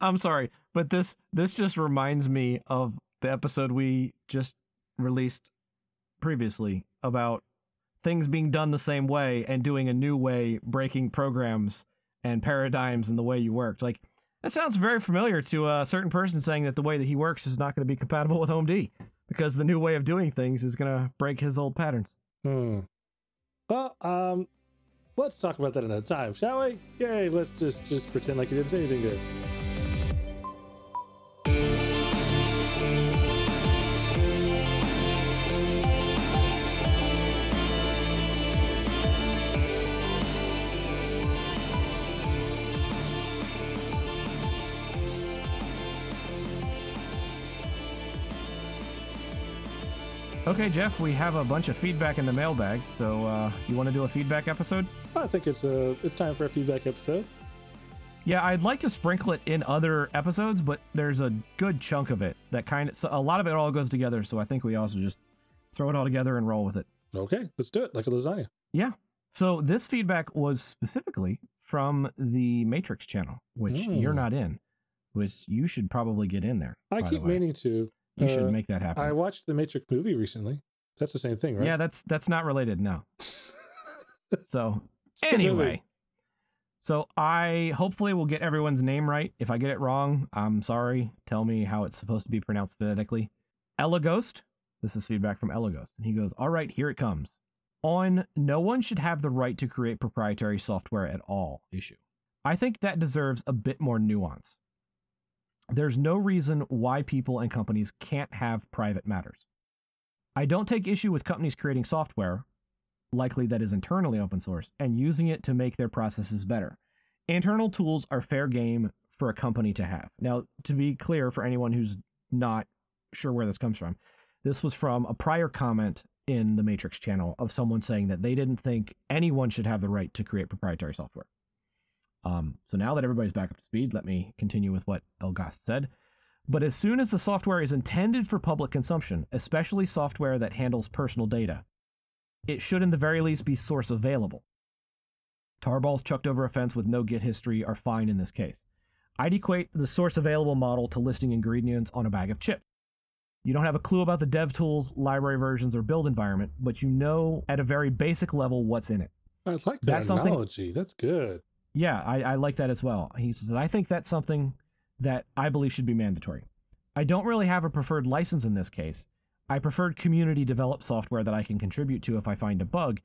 I'm sorry, but this this just reminds me of the episode we just released previously about things being done the same way and doing a new way, breaking programs and paradigms and the way you worked. Like that sounds very familiar to a certain person saying that the way that he works is not going to be compatible with Home D because the new way of doing things is going to break his old patterns. Hmm. Well, um, let's talk about that another time, shall we? Yay! Let's just just pretend like you didn't say anything there. Okay, Jeff, we have a bunch of feedback in the mailbag. So, uh, you want to do a feedback episode? I think it's a it's time for a feedback episode. Yeah, I'd like to sprinkle it in other episodes, but there's a good chunk of it that kind of so a lot of it all goes together. So I think we also just throw it all together and roll with it. Okay, let's do it like a lasagna. Yeah. So this feedback was specifically from the Matrix channel, which Mm. you're not in, which you should probably get in there. I by the keep meaning to. You uh, should make that happen. I watched the Matrix movie recently. That's the same thing, right? Yeah, that's that's not related. No. So It's a good movie. anyway, so I hopefully will get everyone's name right. If I get it wrong, I'm sorry. Tell me how it's supposed to be pronounced phonetically. Ella Ghost. This is feedback from Ella Ghost, and he goes, "All right, here it comes." On no one should have the right to create proprietary software at all issue. I think that deserves a bit more nuance. There's no reason why people and companies can't have private matters. I don't take issue with companies creating software, likely that is internally open source, and using it to make their processes better. Internal tools are fair game for a company to have. Now, to be clear for anyone who's not sure where this comes from, this was from a prior comment in the Matrix channel of someone saying that they didn't think anyone should have the right to create proprietary software. Um, so now that everybody's back up to speed, let me continue with what Elgast said. But as soon as the software is intended for public consumption, especially software that handles personal data, it should in the very least be source available. Tarballs chucked over a fence with no Git history are fine in this case. I'd equate the source available model to listing ingredients on a bag of chips. You don't have a clue about the dev tools, library versions, or build environment, but you know at a very basic level what's in it. I like that That's analogy. That's good. Yeah, I, I like that as well. He says, I think that's something that I believe should be mandatory. I don't really have a preferred license in this case. I preferred community developed software that I can contribute to if I find a bug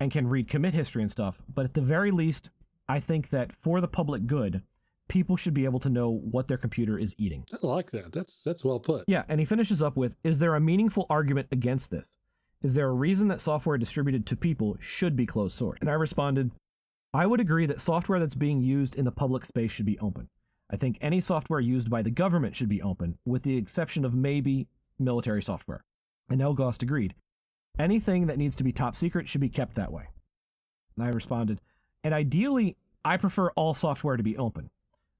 and can read commit history and stuff. But at the very least, I think that for the public good, people should be able to know what their computer is eating. I like that. That's that's well put. Yeah, and he finishes up with Is there a meaningful argument against this? Is there a reason that software distributed to people should be closed source? And I responded, I would agree that software that's being used in the public space should be open. I think any software used by the government should be open, with the exception of maybe military software. And Elgost agreed. Anything that needs to be top secret should be kept that way. And I responded, and ideally, I prefer all software to be open.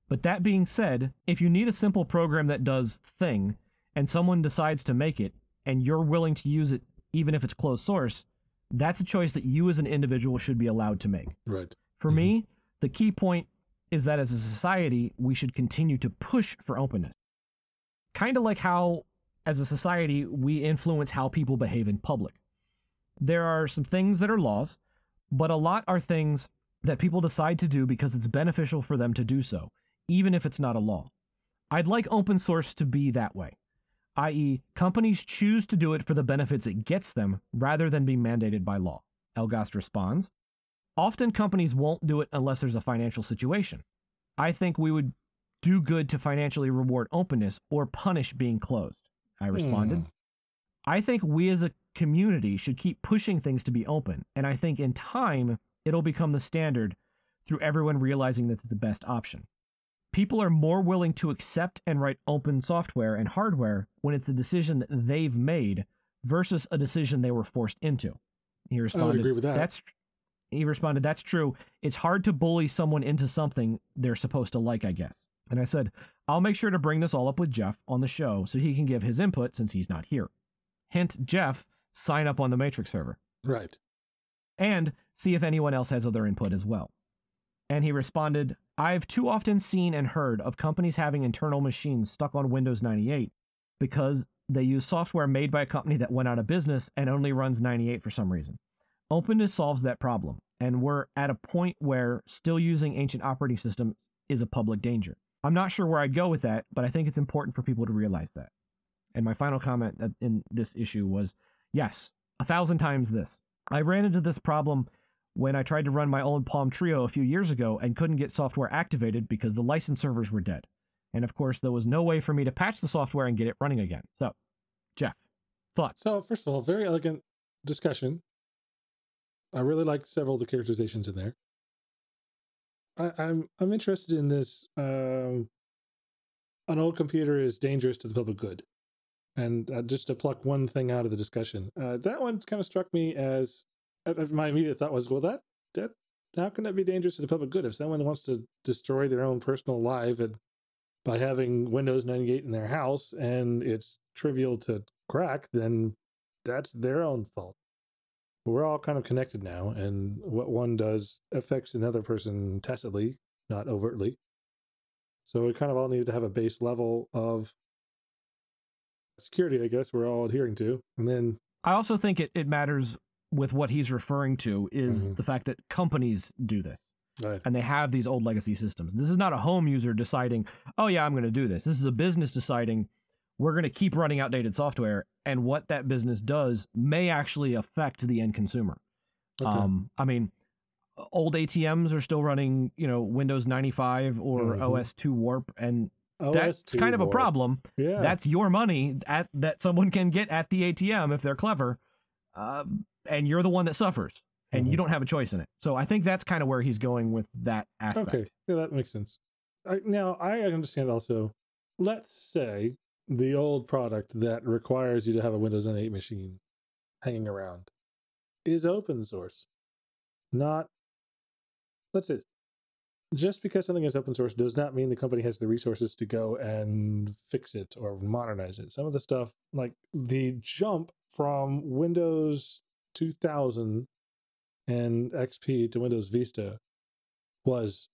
But that being said, if you need a simple program that does thing, and someone decides to make it, and you're willing to use it even if it's closed source, that's a choice that you as an individual should be allowed to make. Right. For Mhm. me, the key point is that as a society, we should continue to push for openness. Kind of like how, as a society, we influence how people behave in public. There are some things that are laws, but a lot are things that people decide to do because it's beneficial for them to do so, even if it's not a law. I'd like open source to be that way, i.e., companies choose to do it for the benefits it gets them rather than be mandated by law. Elgast responds Often companies won't do it unless there's a financial situation. I think we would do good to financially reward openness or punish being closed. I responded. Hmm. I think we as a community should keep pushing things to be open, and I think in time it'll become the standard through everyone realizing that's the best option. People are more willing to accept and write open software and hardware when it's a decision that they've made versus a decision they were forced into. He responded, I would agree with that. That's he responded, That's true. It's hard to bully someone into something they're supposed to like, I guess. And I said, I'll make sure to bring this all up with Jeff on the show so he can give his input since he's not here. Hint, Jeff, sign up on the Matrix server Right. and see if anyone else has other input as well. And he responded, I've too often seen and heard of companies having internal machines stuck on Windows 98 because they use software made by a company that went out of business and only runs 98 for some reason. Openness solves that problem, and we're at a point where still using ancient operating systems is a public danger. I'm not sure where I'd go with that, but I think it's important for people to realize that. And my final comment in this issue was yes, a thousand times this. I ran into this problem when I tried to run my old Palm Treo a few years ago and couldn't get software activated because the license servers were dead. And of course, there was no way for me to patch the software and get it running again. So, Jeff, thoughts? So, first of all, very elegant discussion. I really like several of the characterizations in there. I, am I'm, I'm interested in this. Um, an old computer is dangerous to the public good, and uh, just to pluck one thing out of the discussion, uh, that one kind of struck me as uh, uh, my immediate thought was, well, that that how can that be dangerous to the public good if someone wants to destroy their own personal life and by having Windows 98 in their house and it's trivial to crack, then that's their own fault. We're all kind of connected now, and what one does affects another person tacitly, not overtly. So we kind of all need to have a base level of security, I guess, we're all adhering to. And then I also think it, it matters with what he's referring to is mm-hmm. the fact that companies do this. Right. And they have these old legacy systems. This is not a home user deciding, oh, yeah, I'm going to do this. This is a business deciding, we're going to keep running outdated software. And what that business does may actually affect the end consumer. Okay. Um, I mean, old ATMs are still running, you know, Windows 95 or mm-hmm. OS 2 Warp. And that's kind of a problem. Yeah. That's your money at, that someone can get at the ATM if they're clever. Uh, and you're the one that suffers and mm-hmm. you don't have a choice in it. So I think that's kind of where he's going with that aspect. Okay, yeah, that makes sense. I, now I understand also. Let's say the old product that requires you to have a Windows 98 machine hanging around is open source, not. Let's say just because something is open source does not mean the company has the resources to go and fix it or modernize it. Some of the stuff, like the jump from Windows 2000 and XP to Windows Vista was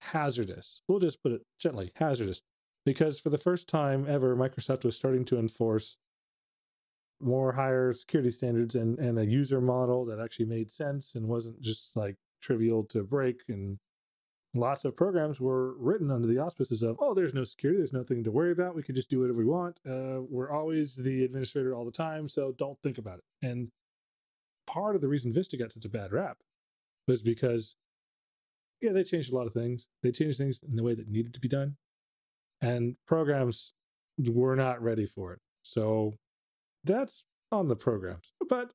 hazardous. We'll just put it gently hazardous. Because for the first time ever, Microsoft was starting to enforce more higher security standards and, and a user model that actually made sense and wasn't just like trivial to break. And lots of programs were written under the auspices of, oh, there's no security, there's nothing to worry about. We can just do whatever we want. Uh, we're always the administrator all the time, so don't think about it. And part of the reason Vista got such a bad rap was because, yeah, they changed a lot of things. They changed things in the way that needed to be done, and programs were not ready for it. So that's on the programs. But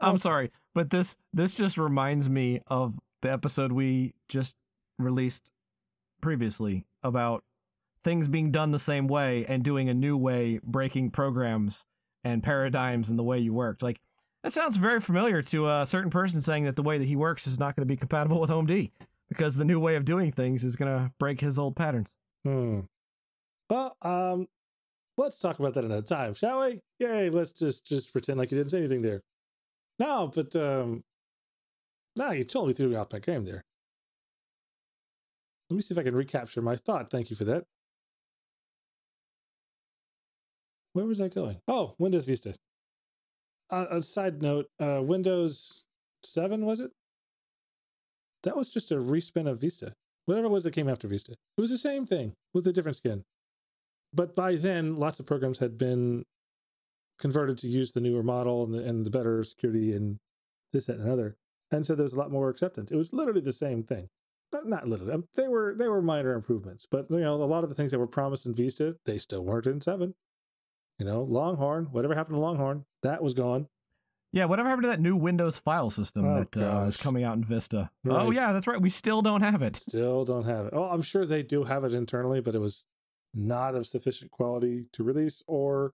I'm sorry, but this this just reminds me of the episode we just released previously about things being done the same way and doing a new way, breaking programs and paradigms and the way you worked. Like that sounds very familiar to a certain person saying that the way that he works is not going to be compatible with Home D because the new way of doing things is going to break his old patterns. Hmm. Well, um, let's talk about that another time, shall we? Yay! Let's just just pretend like you didn't say anything there. No, but um, no, you totally threw me off my game there. Let me see if I can recapture my thought. Thank you for that. where was I going? Oh, Windows Vista. Uh, a side note: uh, Windows Seven was it? That was just a respin of Vista. Whatever it was that came after Vista, it was the same thing with a different skin. But by then, lots of programs had been converted to use the newer model and the, and the better security and this, that, and another. And so there's a lot more acceptance. It was literally the same thing. Not, not literally. Um, they were they were minor improvements, but you know a lot of the things that were promised in Vista, they still weren't in seven. You know, Longhorn, whatever happened to Longhorn, that was gone. Yeah, whatever happened to that new Windows file system oh, that uh, is coming out in Vista? Oh, right. Oh, yeah, that's right. We still don't have it. Still don't have it. Oh, I'm sure they do have it internally, but it was not of sufficient quality to release, or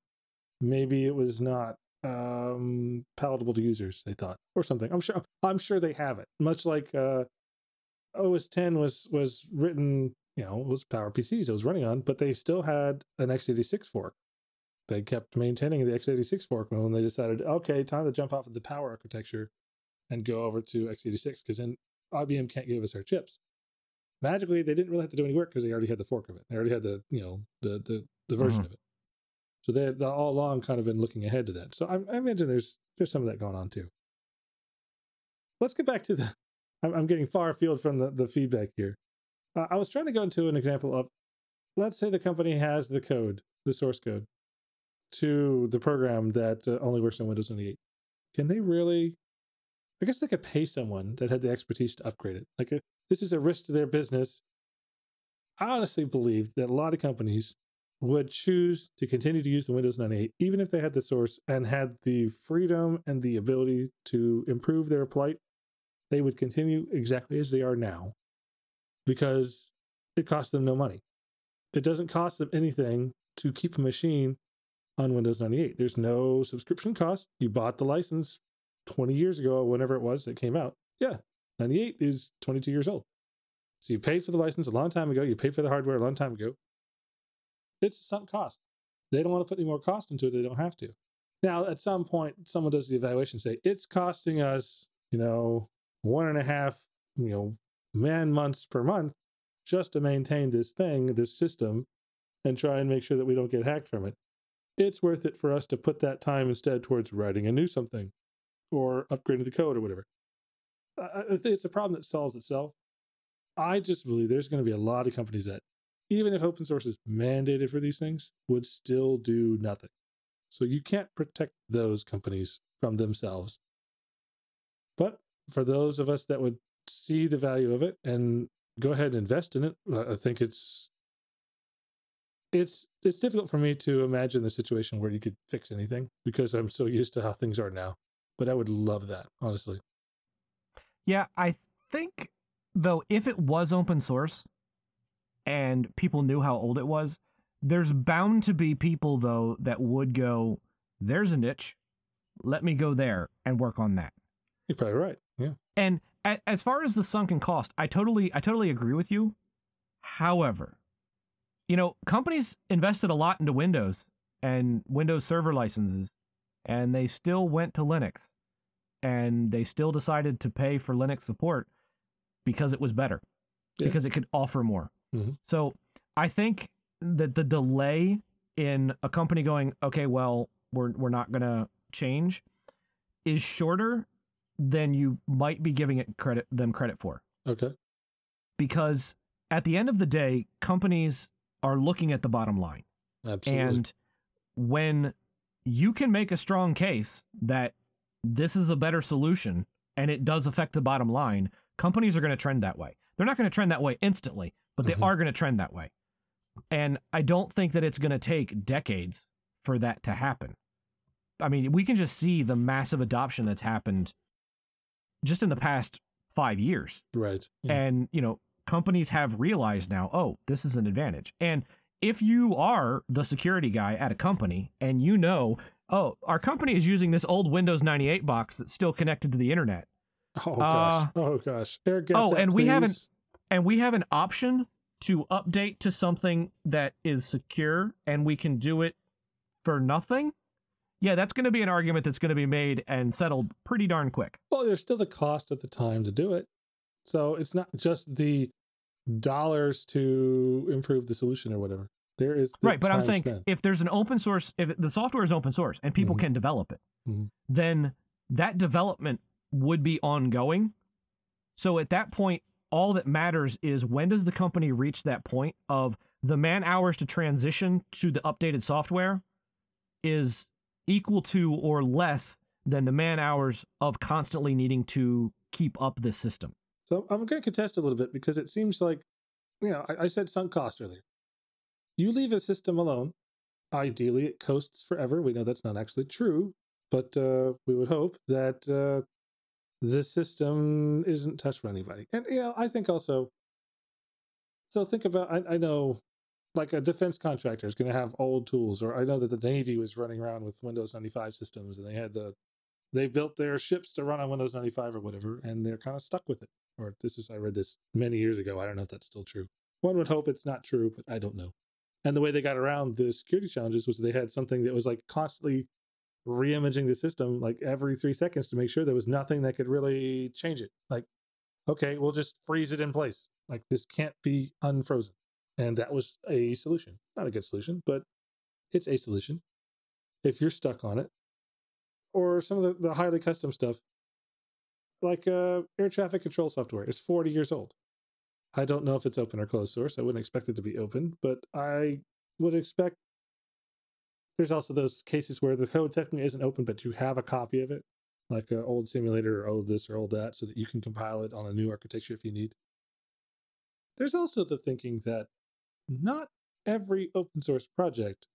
maybe it was not um, palatable to users. They thought, or something. I'm sure. I'm sure they have it. Much like uh, OS 10 was was written, you know, it was Power PCs it was running on, but they still had an x86 fork they kept maintaining the x86 fork and they decided, okay, time to jump off of the power architecture and go over to x86. Because then IBM can't give us our chips. Magically, they didn't really have to do any work because they already had the fork of it. They already had the you know the the the version Mhm. of it. So they had all along kind of been looking ahead to that. So I, I imagine there's there's some of that going on too. Let's get back to the. I'm, I'm getting far afield from the, the feedback here. Uh, I was trying to go into an example of, let's say the company has the code, the source code, to the program that uh, only works on Windows 98. Can they really? I guess they could pay someone that had the expertise to upgrade it. Like, a, this is a risk to their business. I honestly believe that a lot of companies would choose to continue to use the Windows 98, even if they had the source and had the freedom and the ability to improve their plight. They would continue exactly as they are now because it costs them no money. It doesn't cost them anything to keep a machine on Windows 98. There's no subscription cost. You bought the license 20 years ago, whenever it was that came out. Yeah, 98 is 22 years old. So you paid for the license a long time ago. You paid for the hardware a long time ago. It's a sunk cost. They don't want to put any more cost into it. They don't have to. Now, at some point, someone does the evaluation, say it's costing us, you know, one and a half, you know, man months per month just to maintain this thing, this system, and try and make sure that we don't get hacked from it. It's worth it for us to put that time instead towards writing a new something or upgrading the code or whatever. It's a problem that solves itself. I just believe there's going to be a lot of companies that, even if open source is mandated for these things, would still do nothing. So you can't protect those companies from themselves. But for those of us that would see the value of it and go ahead and invest in it, I think it's it's it's difficult for me to imagine the situation where you could fix anything because I'm so used to how things are now. But I would love that, honestly. Yeah, I think though if it was open source and people knew how old it was, there's bound to be people though that would go, "There's a niche, let me go there and work on that." You're probably right. Yeah. And as far as the sunken cost, I totally I totally agree with you. However, you know, companies invested a lot into Windows and Windows server licenses and they still went to Linux and they still decided to pay for Linux support because it was better. Yeah. Because it could offer more. Mhm. So, I think that the delay in a company going, okay, well, we're we're not going to change is shorter than you might be giving it credit them credit for Okay. because at the end of the day companies are looking at the bottom line Absolutely. and when you can make a strong case that this is a better solution and it does affect the bottom line companies are going to trend that way they're not going to trend that way instantly but they Mhm. are going to trend that way and i don't think that it's going to take decades for that to happen i mean we can just see the massive adoption that's happened just in the past five years right. Yeah. and you know companies have realized now oh this is an advantage and if you are the security guy at a company and you know oh our company is using this old windows 98 box that's still connected to the internet oh gosh. uh, oh gosh. Eric, oh, that, and we haven't- please. and we have an option to update to something that is secure and we can do it for nothing yeah that's going to be an argument that's going to be made and settled pretty darn quick Well, there's still the cost at the time to do it. So it's not just the dollars to improve the solution or whatever. There is the right but i'm saying spent. if there's an open source if the software is open source and people Mhm. can develop it Mhm. then that development would be ongoing so at that point all that matters is when does the company reach that point of the man hours to transition to the updated software is equal to or less than the man hours of constantly needing to keep up this system So I'm going to contest a little bit because it seems like, you know, I, I said sunk cost earlier. You leave a system alone, ideally it coasts forever. We know that's not actually true, but uh, we would hope that uh, the system isn't touched by anybody. And you know, I think also. So think about. I, I know, like a defense contractor is going to have old tools, or I know that the Navy was running around with Windows 95 systems, and they had the they built their ships to run on Windows 95 or whatever, and they're kind of stuck with it. Or this is I read this many years ago. I don't know if that's still true. One would hope it's not true, but I don't know. And the way they got around the security challenges was they had something that was like constantly re-imaging the system like every three seconds to make sure there was nothing that could really change it. Like okay, we'll just freeze it in place. Like this can't be unfrozen. And that was a solution. Not a good solution, but it's a solution. If you're stuck on it, or some of the, the highly custom stuff, like uh, air traffic control software, is 40 years old. I don't know if it's open or closed source. I wouldn't expect it to be open, but I would expect there's also those cases where the code technically isn't open, but you have a copy of it, like an old simulator or old this or old that, so that you can compile it on a new architecture if you need. There's also the thinking that not every open source project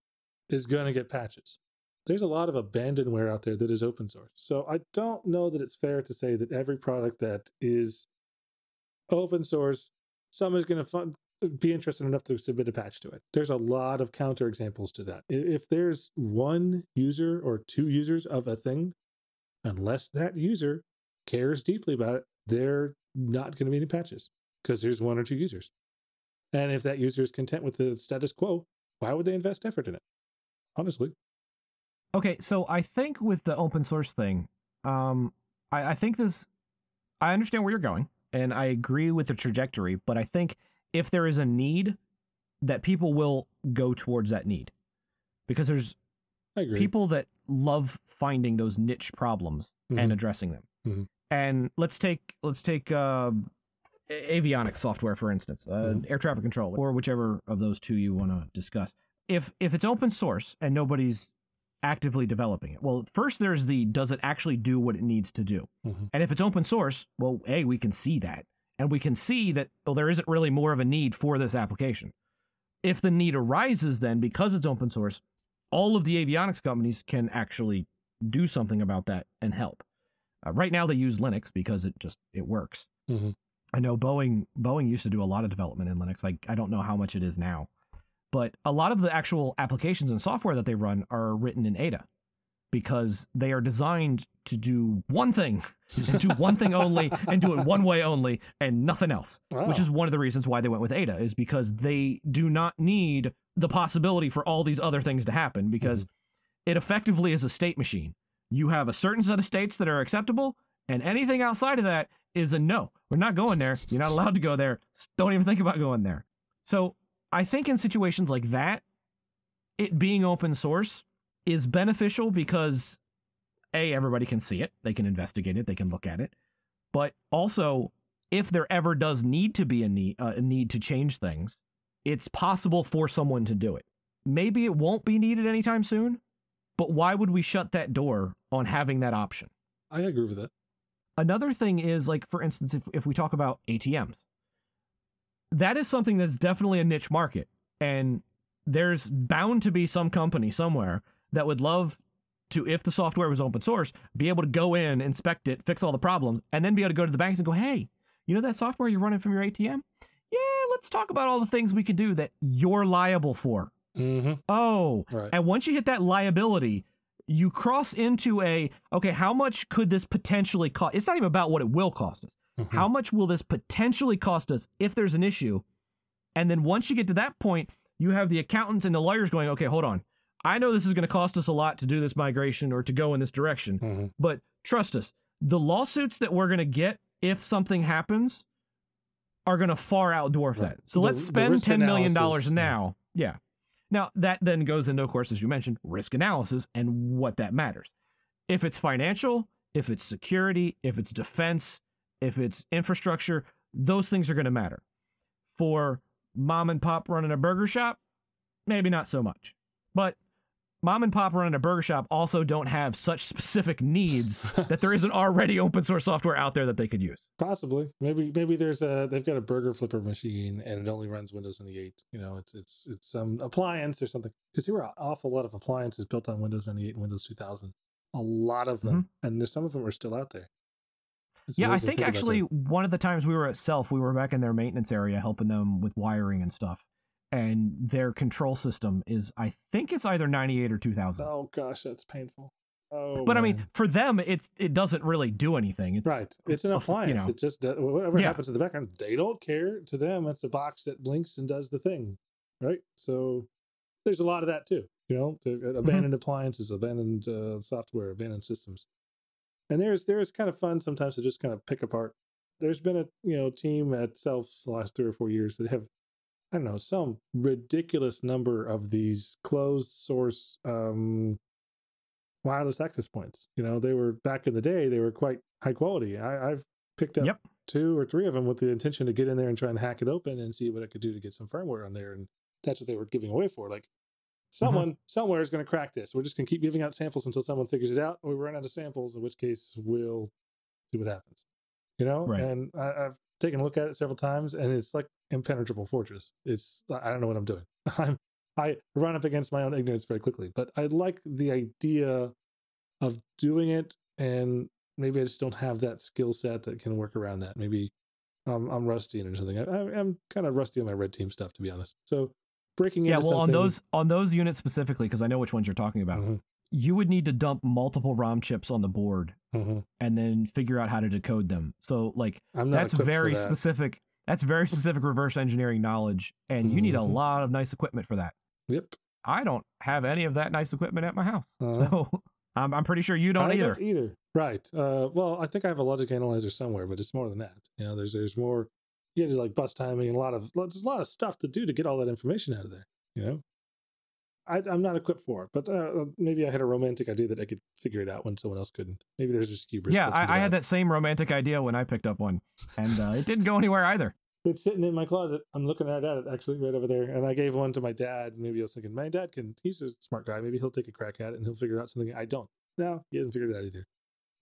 is going to get patches. There's a lot of abandonware out there that is open source. So I don't know that it's fair to say that every product that is open source, someone's going to be interested enough to submit a patch to it. There's a lot of counterexamples to that. If there's one user or two users of a thing, unless that user cares deeply about it, they're not going to be any patches because there's one or two users. And if that user is content with the status quo, why would they invest effort in it? Honestly. Okay, so I think with the open source thing, um, I, I think this, I understand where you're going, and I agree with the trajectory, but I think if there is a need, that people will go towards that need, because there's people that love finding those niche problems mm-hmm. and addressing them. Mm-hmm. And let's take let's take uh, avionics software, for instance, uh, mm-hmm. air traffic control, or whichever of those two you want to discuss. If if it's open source and nobody's actively developing it, well, first there's the does it actually do what it needs to do? Mm-hmm. And if it's open source, well, a we can see that, and we can see that well, there isn't really more of a need for this application. If the need arises, then because it's open source, all of the avionics companies can actually do something about that and help. Uh, right now, they use Linux because it just it works. Mm-hmm. I know Boeing Boeing used to do a lot of development in Linux. Like I don't know how much it is now, but a lot of the actual applications and software that they run are written in Ada because they are designed to do one thing and do one thing only and do it one way only and nothing else. Wow. Which is one of the reasons why they went with Ada is because they do not need the possibility for all these other things to happen because mm-hmm. it effectively is a state machine. You have a certain set of states that are acceptable and anything outside of that is a no. We're not going there. You're not allowed to go there. Don't even think about going there. So I think in situations like that, it being open source is beneficial because a everybody can see it, they can investigate it, they can look at it, but also if there ever does need to be a need uh, a need to change things, it's possible for someone to do it. Maybe it won't be needed anytime soon, but why would we shut that door on having that option? I agree with that. Another thing is like for instance if if we talk about ATMs. That is something that's definitely a niche market and there's bound to be some company somewhere that would love to if the software was open source be able to go in inspect it fix all the problems and then be able to go to the banks and go hey you know that software you're running from your atm yeah let's talk about all the things we can do that you're liable for mm-hmm. oh right. and once you hit that liability you cross into a okay, how much could this potentially cost? It's not even about what it will cost us. Mm-hmm. How much will this potentially cost us if there's an issue? And then once you get to that point, you have the accountants and the lawyers going, okay, hold on. I know this is going to cost us a lot to do this migration or to go in this direction, mm-hmm. but trust us, the lawsuits that we're going to get if something happens are going to far outdwarf right. that. So the, let's spend $10 million now. Yeah. yeah. Now, that then goes into, of course, as you mentioned, risk analysis and what that matters. If it's financial, if it's security, if it's defense, if it's infrastructure, those things are going to matter. For mom and pop running a burger shop, maybe not so much. But mom and pop running a burger shop also don't have such specific needs that there isn't already open source software out there that they could use. Possibly, maybe maybe there's a they've got a burger flipper machine and it only runs Windows 98. You know, it's it's it's some appliance or something because there were an awful lot of appliances built on Windows 98 and Windows 2000. A lot of them, mm-hmm. and there's some of them are still out there. It's yeah, I think actually one of the times we were at SELF, we were back in their maintenance area helping them with wiring and stuff and their control system is I think it's either 98 or 2000. Oh gosh, that's painful. Oh, but man. I mean, for them, it's it doesn't really do anything. It's, right. It's an appliance. You know, it just does, whatever yeah. happens in the background, they don't care. To them, it's a box that blinks and does the thing, right? So there's a lot of that too. You know, uh, mm-hmm. abandoned mm-hmm. appliances, abandoned uh, software, abandoned systems, and there's there's kind of fun sometimes to just kind of pick apart there's been a you know team at SELFs the last three or four years that have I don't know some ridiculous number of these closed source um, wireless access points. You know, they were back in the day they were quite high quality. I, I've picked up Yep. two or three of them with the intention to get in there and try and hack it open and see what I could do to get some firmware on there, and that's what they were giving away for. Like someone somewhere is going to crack this. We're just going to keep giving out samples until someone figures it out, or we run out of samples, in which case we'll see what happens. You know, Right. and I, I've taken a look at it several times, and it's like impenetrable fortress. It's I don't know what I'm doing. I'm I run up against my own ignorance very quickly, but I like the idea of doing it, and maybe I just don't have that skill set that can work around that. Maybe um, I'm rusty or something. I, I, I'm kind of rusty on my red team stuff, to be honest. So breaking Yeah, into well, on those on those units specifically, because I know which ones you're talking about, Mhm, you would need to dump multiple ROM chips on the board mhm. and then figure out how to decode them. So, like, that's very that. specific. That's very specific reverse engineering knowledge, and you need a Mhm. lot of nice equipment for that. Yep. I don't have any of that nice equipment at my house, Uh-huh. so I'm, I'm pretty sure you don't I either. don't either. Right. Uh, well, I think I have a logic analyzer somewhere, but it's more than that. You know, there's there's more. You have to like bus timing and a lot of there's a lot of stuff to do to get all that information out of there. You know, I, I'm not equipped for it, but uh, maybe I had a romantic idea that I could figure it out when someone else couldn't. Maybe there's just hubris. yeah, I, I had that same romantic idea when I picked up one, and uh, it didn't go anywhere either. It's sitting in my closet. I'm looking right at it actually, right over there. And I gave one to my dad. Maybe I was thinking, my dad can. He's a smart guy. Maybe he'll take a crack at it and he'll figure out something I don't. No, he hasn't figured it out either.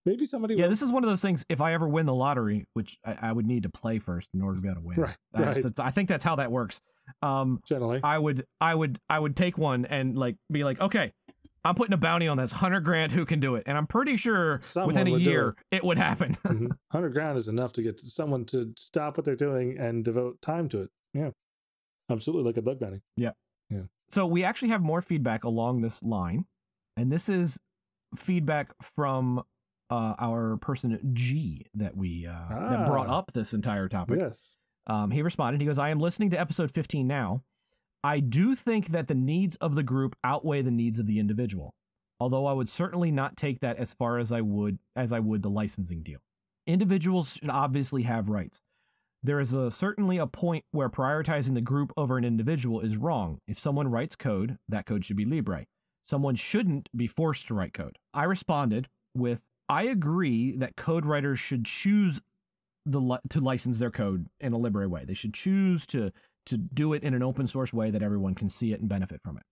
Maybe somebody. Yeah, will. this is one of those things. If I ever win the lottery, which I, I would need to play first in order to be able to win, Right, That's- right. it's- I think that's how that works. Um, generally. I would, I would, I would take one and like be like, okay, I'm putting a bounty on this hundred grand. Who can do it? And I'm pretty sure Someone within a year it would happen. Mhm. 100 grand is enough to get someone to stop what they're doing and devote time to it. Yeah. Absolutely like a bug bounty. Yeah. Yeah. So we actually have more feedback along this line, and this is feedback from uh, our person G that we uh, that brought Ah. up this entire topic. Yes. Um, he responded. He goes, "I am listening to episode 15 now. I do think that the needs of the group outweigh the needs of the individual, although I would certainly not take that as far as I would as I would the licensing deal. Individuals should obviously have rights. There is a, certainly a point where prioritizing the group over an individual is wrong. If someone writes code, that code should be Libre. Someone shouldn't be forced to write code. I responded with, I agree that code writers should choose the li- to license their code in a Libre way. They should choose to to do it in an open source way that everyone can see it and benefit from it.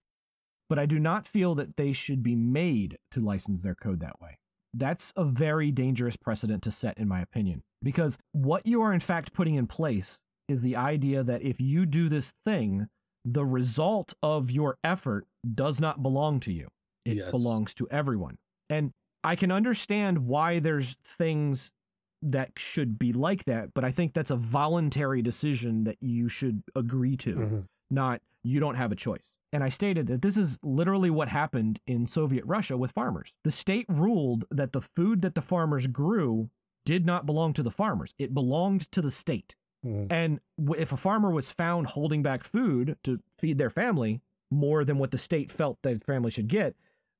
But I do not feel that they should be made to license their code that way. That's a very dangerous precedent to set, in my opinion, because what you are in fact putting in place is the idea that if you do this thing, the result of your effort does not belong to you. It Yes. belongs to everyone. And I can understand why there's things that should be like that, but I think that's a voluntary decision that you should agree to Mhm. not you don't have a choice. And I stated that this is literally what happened in Soviet Russia with farmers. The state ruled that the food that the farmers grew did not belong to the farmers, it belonged to the state. Mhm. And if a farmer was found holding back food to feed their family more than what the state felt their family should get,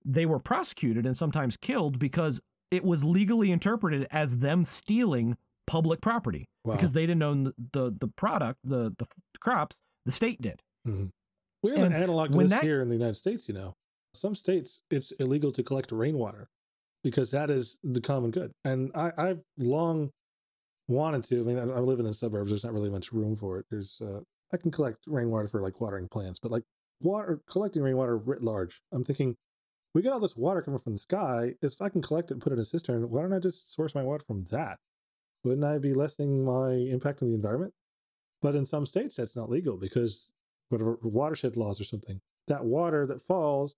they were prosecuted and sometimes killed because it was legally interpreted as them stealing public property Wow. because they didn't own the, the, the product, the, the crops, the state did. we have an and analog to this that- here in the United States, you know. Some states it's illegal to collect rainwater because that is the common good. And I, I've long wanted to. I mean, I, I live in the suburbs. There's not really much room for it. There's uh, I can collect rainwater for like watering plants, but like water collecting rainwater writ large. I'm thinking we get all this water coming from the sky. If I can collect it and put it in a cistern, why don't I just source my water from that? Wouldn't I be lessening my impact on the environment? But in some states, that's not legal because whatever watershed laws or something. That water that falls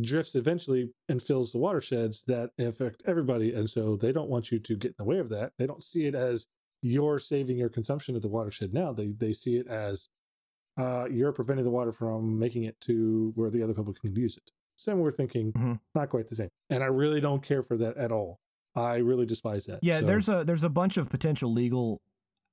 drifts eventually and fills the watersheds that affect everybody. And so they don't want you to get in the way of that. They don't see it as you're saving your consumption of the watershed now. They they see it as uh, you're preventing the water from making it to where the other people can use it. Similar thinking, Mhm. not quite the same. And I really don't care for that at all. I really despise that. Yeah, So, there's a there's a bunch of potential legal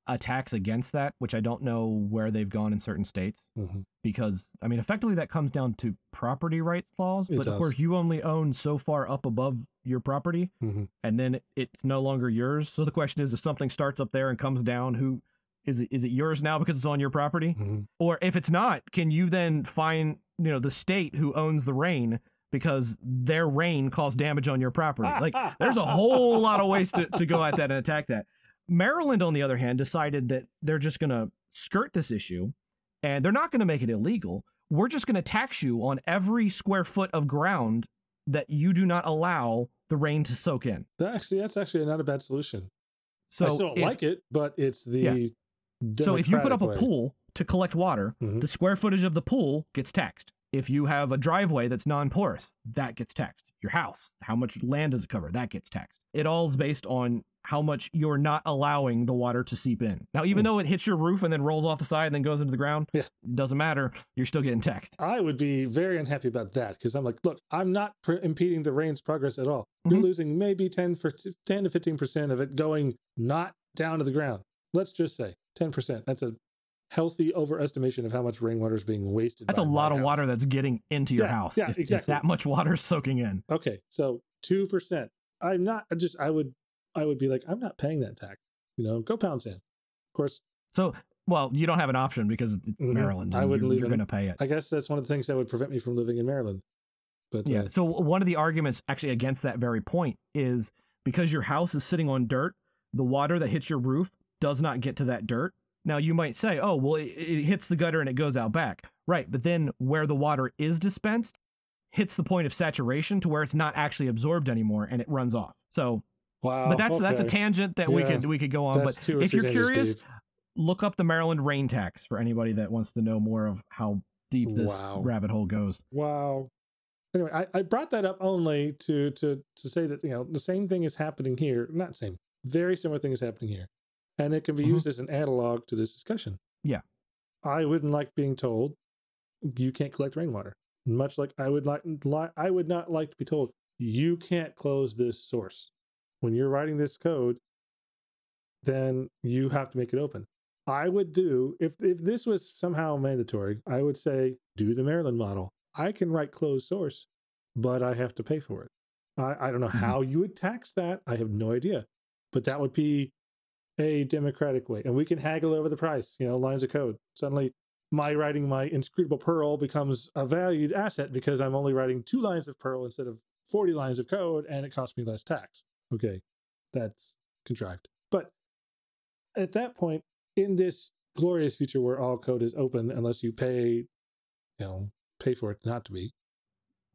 attacks against that, which I don't know where they've gone in certain states. Mhm. Because I mean, effectively, that comes down to property rights laws. It But of course, you only own so far up above your property, Mhm. and then it's no longer yours. So the question is, if something starts up there and comes down, who is it? Is it yours now because it's on your property? Mhm. Or if it's not, can you then find you know the state who owns the rain because their rain caused damage on your property? Like there's a whole lot of ways to, to go at that and attack that. Maryland, on the other hand, decided that they're just going to skirt this issue and they're not going to make it illegal. We're just going to tax you on every square foot of ground that you do not allow the rain to soak in. That actually, that's actually not a bad solution. So I still don't if, like it, but it's the Yeah. so if you put up a pool to collect water, Mhm. the square footage of the pool gets taxed. If you have a driveway that's non-porous, that gets taxed. Your house, how much land does it cover? That gets taxed. It all's based on how much you're not allowing the water to seep in. Now, even Hmm. though it hits your roof and then rolls off the side and then goes into the ground, Yeah. it doesn't matter. You're still getting taxed. I would be very unhappy about that because I'm like, look, I'm not pr- impeding the rain's progress at all. You're Mhm. losing maybe 10 for 10 to 15 percent of it going not down to the ground. Let's just say 10 percent. That's a healthy overestimation of how much rainwater is being wasted. That's a lot of house. water that's getting into your Yeah, house. yeah, if- if exactly. that much water is soaking in. Okay, so two percent. I'm not. I just. I would. I would be like, I'm not paying that tax. You know, go pound sand. Of course, So, well, you don't have an option because it's Mhm. Maryland. I wouldn't you're, leave you're going to pay it. I guess that's one of the things that would prevent me from living in Maryland. But Yeah. uh, So one of the arguments actually against that very point is because your house is sitting on dirt, the water that hits your roof does not get to that dirt. Now you might say, "Oh, well, it, it hits the gutter and it goes out back." Right, but then where the water is dispensed hits the point of saturation to where it's not actually absorbed anymore and it runs off. So, wow. but that's that's a tangent that we could we could go on. That's But if you're curious, deep. look up the Maryland rain tax for anybody that wants to know more of how deep this Wow. rabbit hole goes. Wow. Anyway, I, I brought that up only to to to say that you know the same thing is happening here. Not same, very similar thing is happening here, and it can be Mhm. used as an analog to this discussion. Yeah. I wouldn't like being told you can't collect rainwater. Much like I would like, li- I would not like to be told you can't close this source. When you're writing this code, then you have to make it open. I would do if if this was somehow mandatory, I would say do the Maryland model. I can write closed source, but I have to pay for it. I, I don't know Mhm. how you would tax that. I have no idea. But that would be a democratic way. And we can haggle over the price, you know, lines of code. Suddenly my writing my inscrutable Perl becomes a valued asset because I'm only writing two lines of Perl instead of 40 lines of code and it costs me less tax. Okay. That's contrived. But at that point, in this glorious future where all code is open unless you pay, you know, pay for it not to be,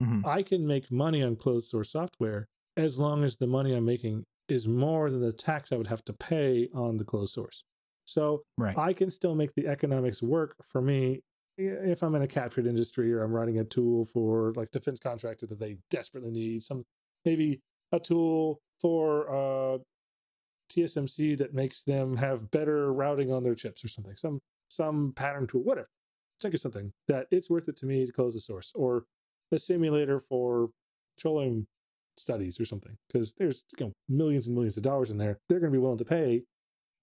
Mhm. I can make money on closed source software as long as the money I'm making is more than the tax I would have to pay on the closed source. So Right. I can still make the economics work for me if I'm in a captured industry or I'm writing a tool for like defense contractor that they desperately need, some maybe a tool for uh, TSMC that makes them have better routing on their chips or something, some some pattern tool, whatever. Think of something that it's worth it to me to close the source or a simulator for petroleum studies or something because there's you know, millions and millions of dollars in there. They're going to be willing to pay,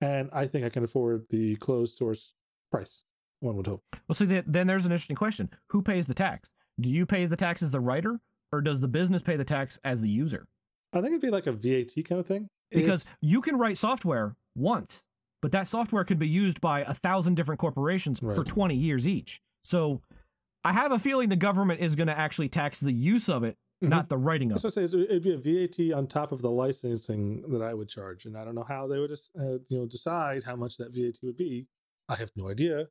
and I think I can afford the closed source price. One would hope. Well, see, th- then there's an interesting question: Who pays the tax? Do you pay the tax as the writer, or does the business pay the tax as the user? I think it'd be like a VAT kind of thing. Because If- you can write software once, but that software could be used by a thousand different corporations for 20 years each. So I have a feeling the government is going to actually tax the use of it, Mhm. not the writing of So it. It'd be a VAT on top of the licensing that I would charge, and I don't know how they would, uh, you know, decide how much that VAT would be. I have no idea.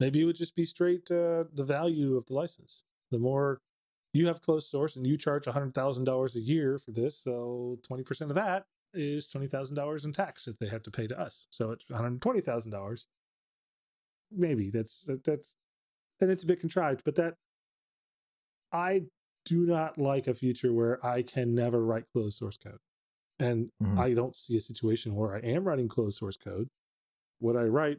Maybe it would just be straight uh, the value of the license. The more you have closed source and you charge hundred thousand dollars a year for this, so twenty percent of that is twenty thousand dollars in tax that they have to pay to us. So it's one hundred twenty thousand dollars. Maybe that's that's and it's a bit contrived, but that I do not like a future where I can never write closed source code. And Mhm. I don't see a situation where I am writing closed source code. What I write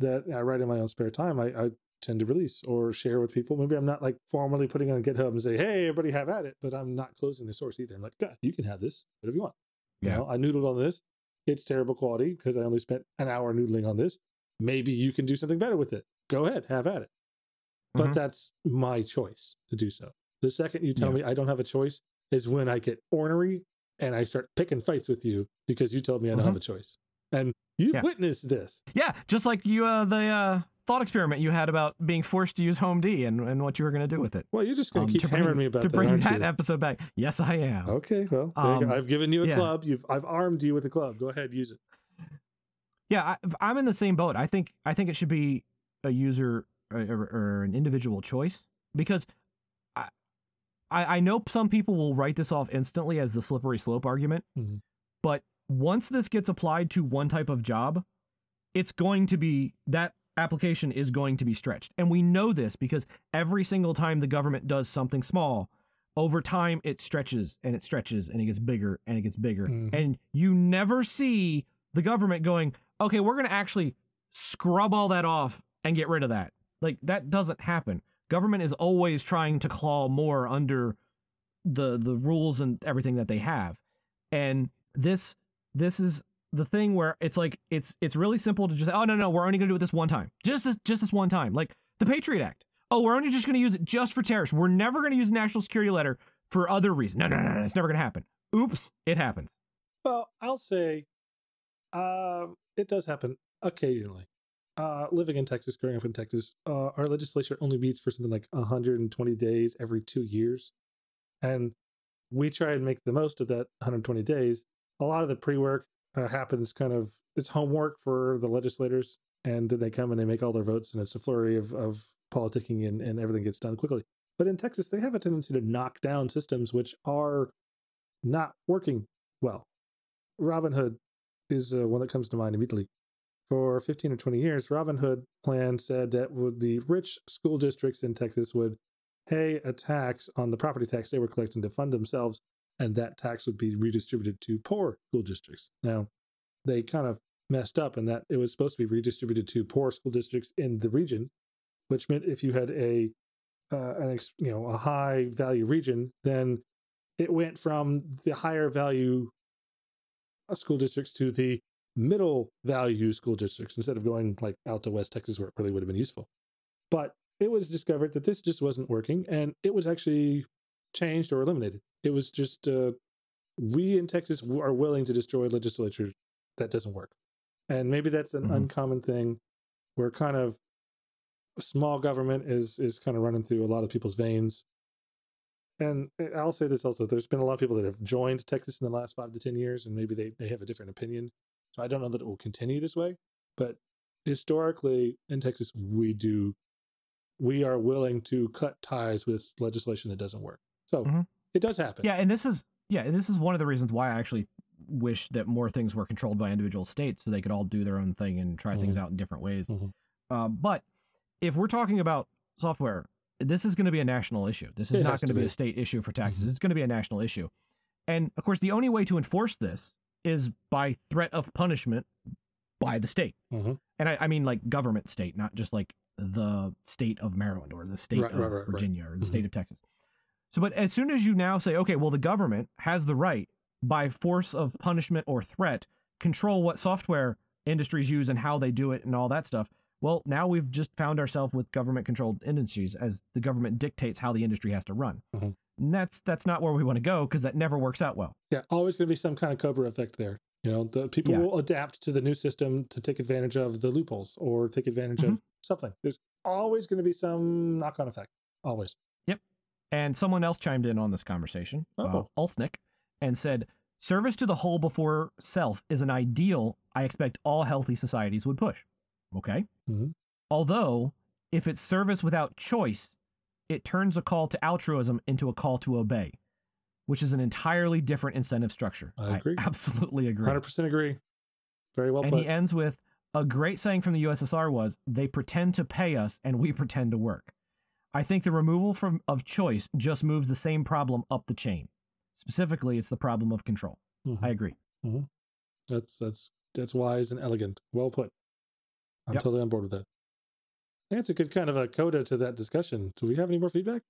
that I write in my own spare time, I, I tend to release or share with people. Maybe I'm not like formally putting on GitHub and say, hey, everybody have at it, but I'm not closing the source either. I'm like, God, you can have this, whatever you want. You know, I noodled on this. It's terrible quality because I only spent an hour noodling on this. Maybe you can do something better with it. Go ahead, have at it. But Mhm. that's my choice to do so. The second you tell Yeah. me I don't have a choice, is when I get ornery and I start picking fights with you because you told me I don't Mhm. have a choice. And you've Yeah. witnessed this. Yeah, just like you, uh, the uh, thought experiment you had about being forced to use Home D and, and what you were going to do with it. Well, you're just going Um, to keep hammering me about to that, bring that you? episode back. Yes, I am. Okay, well, there you go. Um, I've given you a yeah. club. You've I've armed you with a club. Go ahead, use it. Yeah, I, I'm in the same boat. I think I think it should be a user or, or, or an individual choice because I I know some people will write this off instantly as the slippery slope argument, Mhm. but once this gets applied to one type of job, it's going to be that application is going to be stretched, and we know this because every single time the government does something small. Over time, it stretches and it stretches and it gets bigger and it gets bigger. Mhm. And you never see the government going, okay, we're going to actually scrub all that off and get rid of that. Like that doesn't happen. Government is always trying to claw more under the the rules and everything that they have. And this this is the thing where it's like it's it's really simple to just oh no no we're only going to do it this one time. Just this just this one time. Like the Patriot Act. Oh, we're only just going to use it just for terrorists. We're never going to use national security letter for other reasons. No, no, no, no. It's never going to happen. Oops, it happens. Well, I'll say, uh, it does happen occasionally. Uh, living in Texas, growing up in Texas, uh, our legislature only meets for something like 120 days every two years, and we try and make the most of that 120 days. A lot of the pre-work uh, happens kind of it's homework for the legislators, and then they come and they make all their votes, and it's a flurry of of politicking, and, and everything gets done quickly. But in Texas, they have a tendency to knock down systems which are not working well. Robin Hood is uh, one that comes to mind immediately. For 15 or 20 years, Robin Hood plan said that the rich school districts in Texas would pay a tax on the property tax they were collecting to fund themselves, and that tax would be redistributed to poor school districts. Now, they kind of messed up in that it was supposed to be redistributed to poor school districts in the region, which meant if you had a uh, an ex, you know a high value region, then it went from the higher value uh, school districts to the middle value school districts instead of going like out to West Texas where it really would have been useful. But it was discovered that this just wasn't working and it was actually changed or eliminated. It was just uh, we in Texas are willing to destroy legislature that doesn't work. And maybe that's an Mhm. uncommon thing where kind of small government is is kind of running through a lot of people's veins. And uh, I'll say this also: there's been a lot of people that have joined Texas in the last five to ten years, and maybe they they have a different opinion. So I don't know that it will continue this way, but historically in Texas, we do we are willing to cut ties with legislation that doesn't work. So Mhm. it does happen. Yeah, and this is yeah, and this is one of the reasons why I actually wish that more things were controlled by individual states so they could all do their own thing and try things Mhm. out in different ways. Mhm. Um, but if we're talking about software, this is going to be a national issue. This is It not going to to be a state issue for taxes. Mhm. It's going to be a national issue. And of course, the only way to enforce this is by threat of punishment by the state. Mhm. And I, I mean like government state, not just like the state of Maryland or the state Right, of right, right. Virginia or the Mhm. state of Texas. So, but as soon as you now say, okay, well, the government has the right by force of punishment or threat control what software industries use and how they do it and all that stuff. Well, now we've just found ourselves with government controlled industries as the government dictates how the industry has to run. Mhm. And that's that's not where we want to go because that never works out well. Yeah, always going to be some kind of Cobra effect there. You know, the people Yeah. will adapt to the new system to take advantage of the loopholes or take advantage Mm-hmm. of something. There's always going to be some knock-on effect. Always. Yep. And someone else chimed in on this conversation, Oh. uh, Ulfnick, and said, Service to the whole before self is an ideal I expect all healthy societies would push. Okay? Mhm. Although, if it's service without choice, it turns a call to altruism into a call to obey, which is an entirely different incentive structure. I agree. absolutely agree. 100% agree. Very well and put. he ends with a great saying from the USSR was, "They pretend to pay us, and we pretend to work." I think the removal from of choice just moves the same problem up the chain. Specifically, it's the problem of control. Mhm. I agree. That's that's that's wise and elegant. Well put. I'm Yep. totally on board with that. It's a good kind of a coda to that discussion. Do we have any more feedback?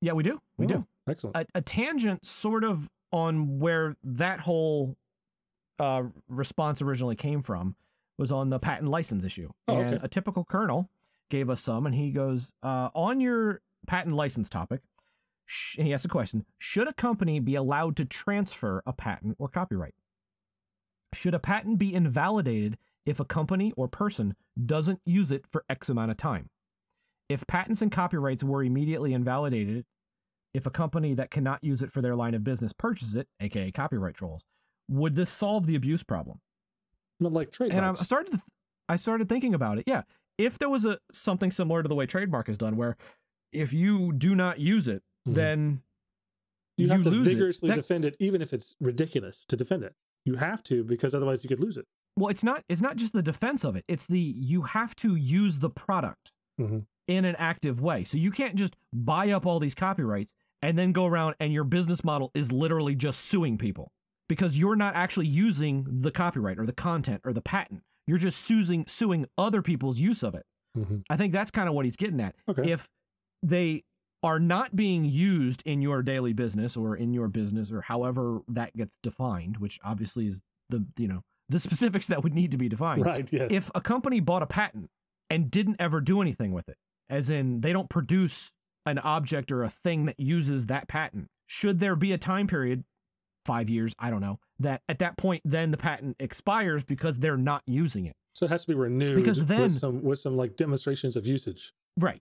Yeah, we do. We do. Oh, Excellent. A, a tangent, sort of, on where that whole uh, response originally came from was on the patent license issue. Oh, and okay. a typical kernel gave us some, and he goes, uh, on your patent license topic, sh- he asks a question Should a company be allowed to transfer a patent or copyright? Should a patent be invalidated if a company or person doesn't use it for X amount of time? If patents and copyrights were immediately invalidated, if a company that cannot use it for their line of business purchases it, aka copyright trolls, would this solve the abuse problem? Not like And I started, th- I started thinking about it. Yeah, if there was a something similar to the way trademark is done, where if you do not use it, Mhm. then you have to lose it. vigorously That- defend it, even if it's ridiculous to defend it. You have to because otherwise you could lose it. Well, it's not. It's not just the defense of it. It's the you have to use the product Mhm. in an active way. So you can't just buy up all these copyrights and then go around and your business model is literally just suing people because you're not actually using the copyright or the content or the patent. You're just suing suing other people's use of it. Mhm. I think that's kind of what he's getting at. Okay. If they are not being used in your daily business or in your business or however that gets defined, which obviously is the you know the specifics that would need to be defined. right. Yes. If a company bought a patent and didn't ever do anything with it, as in they don't produce an object or a thing that uses that patent, should there be a time period, five years, I don't know, that at that point then the patent expires because they're not using it? so it has to be renewed Because then- with some with some like demonstrations of usage. Right.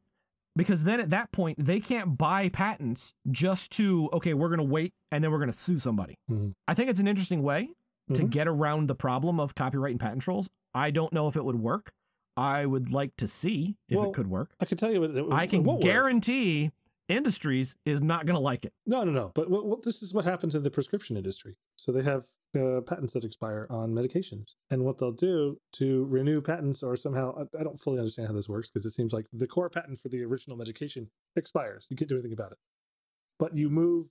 Because then at that point, they can't buy patents just to, okay, we're going to wait and then we're going to sue somebody. Mhm. I think it's an interesting way to Mhm. get around the problem of copyright and patent trolls. I don't know if it would work. I would like to see if Well, it could work. I can tell you what it, I can won't work. guarantee industries is not going to like it. No, no, no. But what, this is what happens in the prescription industry. So they have uh, patents that expire on medications, and what they'll do to renew patents or somehow I, I don't fully understand how this works because it seems like the core patent for the original medication expires. You can't do anything about it, but you move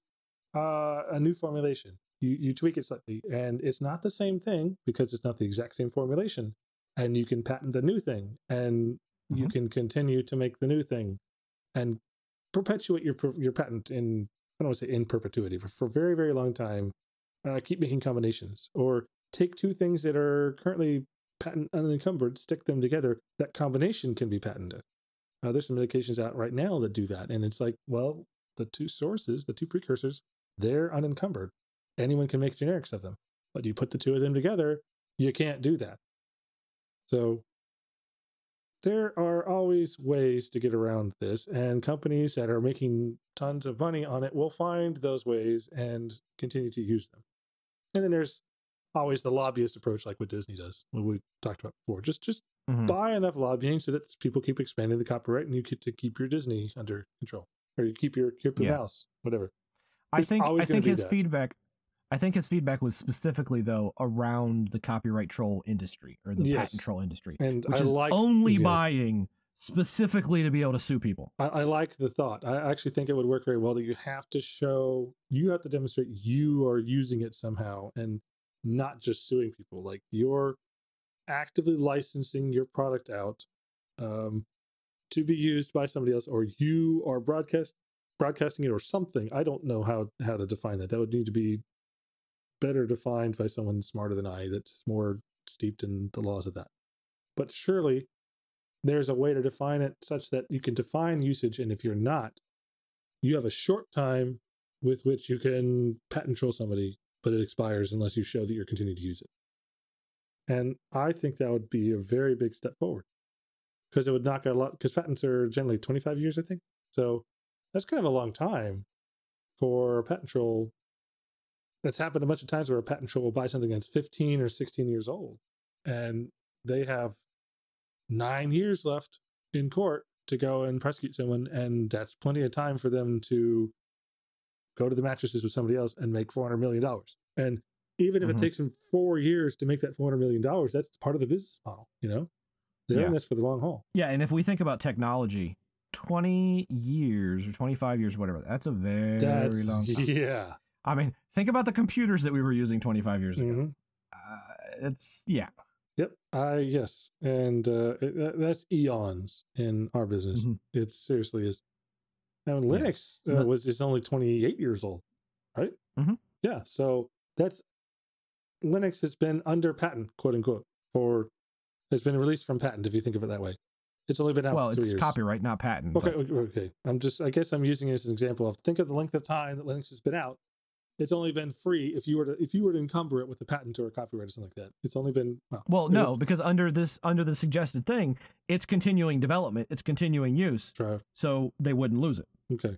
uh, a new formulation. You you tweak it slightly, and it's not the same thing because it's not the exact same formulation. And you can patent the new thing, and you Mhm. can continue to make the new thing, and perpetuate your your patent in I don't want to say in perpetuity, but for a very very long time. Uh, keep making combinations, or take two things that are currently patent unencumbered, stick them together. That combination can be patented. Uh, there's some medications out right now that do that, and it's like, well, the two sources, the two precursors, they're unencumbered. Anyone can make generics of them, but you put the two of them together, you can't do that. So there are always ways to get around this, and companies that are making tons of money on it will find those ways and continue to use them. And then there's always the lobbyist approach, like what Disney does, what we talked about before. Just just Mhm. buy enough lobbying so that people keep expanding the copyright, and you get to keep your Disney under control, or you keep your keep your Yeah. mouse, whatever. I think I think his feedback I think his feedback was specifically though around the copyright troll industry or the Yes. patent troll industry, And which I is like only yeah. buying specifically to be able to sue people. I, I like the thought. I actually think it would work very well that you have to show, you have to demonstrate you are using it somehow and not just suing people. Like you're actively licensing your product out um, to be used by somebody else, or you are broadcast broadcasting it or something. I don't know how how to define that. That would need to be better defined by someone smarter than I that's more steeped in the laws of that. But surely there's a way to define it such that you can define usage, and if you're not, you have a short time with which you can patent troll somebody, but it expires unless you show that you're continuing to use it. And I think that would be a very big step forward because it would knock out a lot. Because patents are generally 25 years, I think. So that's kind of a long time for patent troll. That's happened a bunch of times where a patent troll will buy something that's 15 or 16 years old, and they have nine years left in court to go and prosecute someone, and that's plenty of time for them to go to the mattresses with somebody else and make four hundred million dollars. And even if Mhm. it takes them four years to make that four hundred million dollars, that's part of the business model. You know, they're Yeah. in this for the long haul. Yeah, and if we think about technology, 20 years or 25 years, whatever, that's a very That's long time. yeah. I mean, think about the computers that we were using 25 years ago. Mhm. Uh, it's, yeah. Yep. I yes, and uh, it, that, that's eons in our business. Mhm. It seriously is. Now Yeah. Linux uh, was is only twenty eight years old, right? Mhm. Yeah. So that's Linux has been under patent, quote unquote, for it's been released from patent. If you think of it that way, It's only been out well, for it's three years. copyright, not patent. Okay, but- okay, okay. I'm just. I guess I'm using it as an example of think of the length of time that Linux has been out. It's only been free if you were to if you were to encumber it with a patent or a copyright or something like that. It's only been well. Well, no, because under this under the suggested thing, it's continuing development, it's continuing use, so they wouldn't lose it. Okay.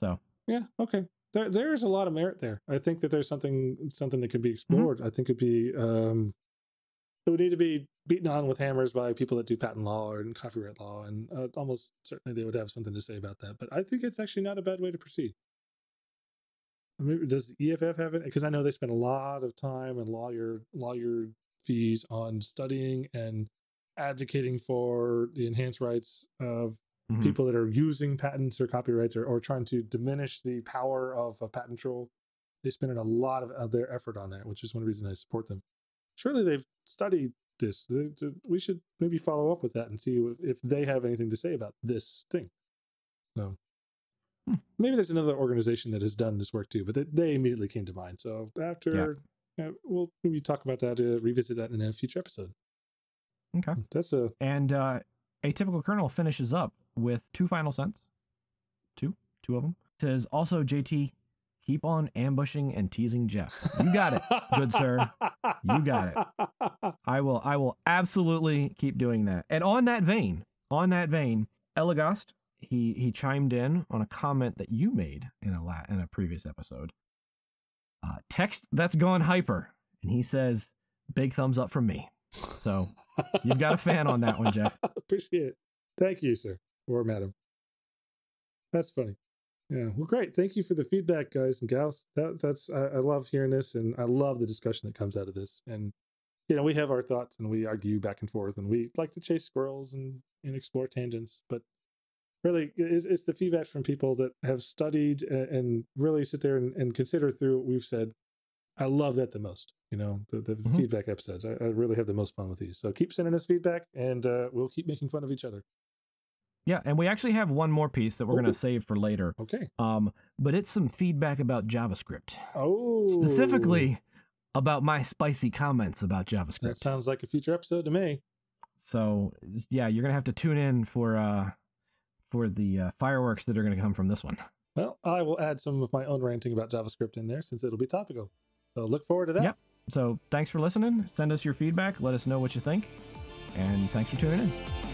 So Yeah. Okay. There there is a lot of merit there. I think that there's something something that could Mm-hmm. be explored. I think it'd be um, it would need to be beaten on with hammers by people that do patent law or copyright law, and uh, almost certainly they would have something to say about that. But I think it's actually not a bad way to proceed. Does the EFF have it? Because I know they spend a lot of time and lawyer lawyer fees on studying and advocating for the enhanced rights of mhm. people that are using patents or copyrights or, or trying to diminish the power of a patent troll. They spend a lot of, of their effort on that, which is one reason I support them. Surely they've studied this. We should maybe follow up with that and see if- if they have anything to say about this thing. So Hmm. Maybe there's another organization that has done this work too, but they, they immediately came to mind. So after uh, we'll maybe talk about that, uh, revisit that in a future episode. Okay. That's a And uh, a typical kernel finishes up with two final cents. Two, two of them. Says also JT, keep on ambushing and teasing Jeff. You got it. good sir. You got it. I will I will absolutely keep doing that. And on that vein, on that vein, Eligast, he he chimed in on a comment that you made in a la- in a previous episode. Uh, text that's gone hyper, and he says, "Big thumbs up from me." So you've got a fan on that one, Jeff. Appreciate it. Thank you, sir or madam. That's funny. Yeah. Well, great. Thank you for the feedback, guys and gals. That, that's I, I love hearing this, and I love the discussion that comes out of this. And you know, we have our thoughts, and we argue back and forth, and we like to chase squirrels and and explore tangents. But really, it's, it's the feedback from people that have studied and, and really sit there and, and consider through what we've said. I love that the most. You know, the, the Mhm. feedback episodes. I, I really have the most fun with these. So keep sending us feedback, and uh, we'll keep making fun of each other. Yeah, and we actually have one more piece that we're going to save for later. Okay. Um, but it's some feedback about JavaScript, Oh, specifically about my spicy comments about JavaScript. that sounds like a future episode to me. So yeah, you're gonna have to tune in for uh for the uh, fireworks that are gonna come from this one. Well, I will add some of my own ranting about JavaScript in there since it'll be topical. So look forward to that. Yep. So thanks for listening. Send us your feedback. Let us know what you think, and thanks for tuning in.